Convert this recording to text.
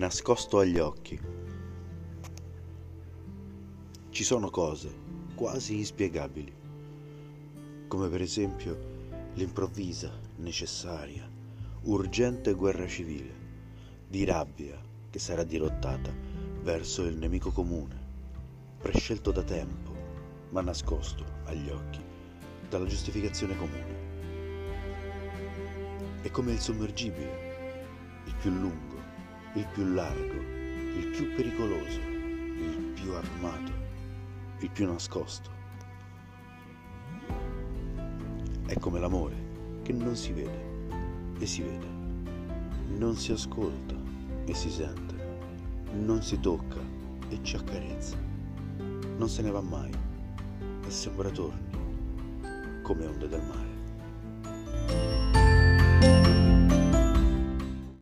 nascosto agli occhi. Ci sono cose quasi inspiegabili, come per esempio l'improvvisa, necessaria, urgente guerra civile, di rabbia che sarà dirottata verso il nemico comune, prescelto da tempo, ma nascosto agli occhi dalla giustificazione comune. È come il sommergibile, il più lungo, il più largo, il più pericoloso, il più armato, il più nascosto. È come l'amore che non si vede e si vede, non si ascolta e si sente, non si tocca e ci accarezza, non se ne va mai e sembra torni come onde del mare.